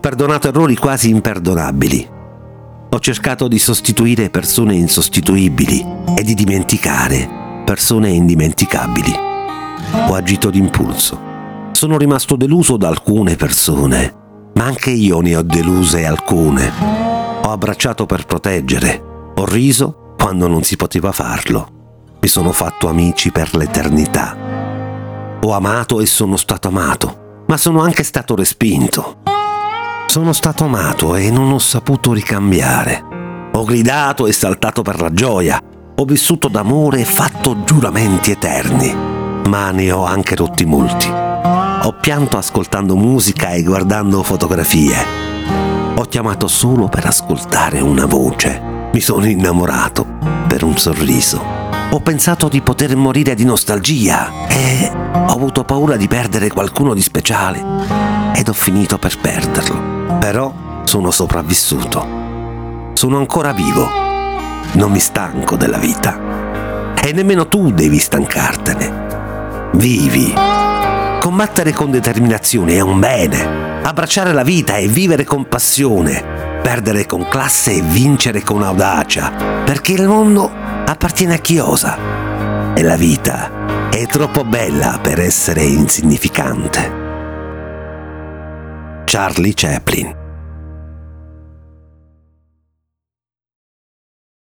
perdonato errori quasi imperdonabili. Ho cercato di sostituire persone insostituibili e di dimenticare persone indimenticabili. Ho agito d'impulso. Sono rimasto deluso da alcune persone, ma anche io ne ho deluse alcune. Ho abbracciato per proteggere, ho riso quando non si poteva farlo. Mi sono fatto amici per l'eternità. Ho amato e sono stato amato, ma sono anche stato respinto. Sono stato amato e non ho saputo ricambiare. Ho gridato e saltato per la gioia. Ho vissuto d'amore e fatto giuramenti eterni, ma ne ho anche rotti molti. Ho pianto ascoltando musica e guardando fotografie. Ho chiamato solo per ascoltare una voce. Mi sono innamorato per un sorriso. Ho pensato di poter morire di nostalgia e ho avuto paura di perdere qualcuno di speciale ed ho finito per perderlo. Però sono sopravvissuto. Sono ancora vivo. Non mi stanco della vita. E nemmeno tu devi stancartene. Vivi. Combattere con determinazione è un bene. Abbracciare la vita e vivere con passione perdere con classe e vincere con audacia, perché il mondo appartiene a chi osa e la vita è troppo bella per essere insignificante. Charlie Chaplin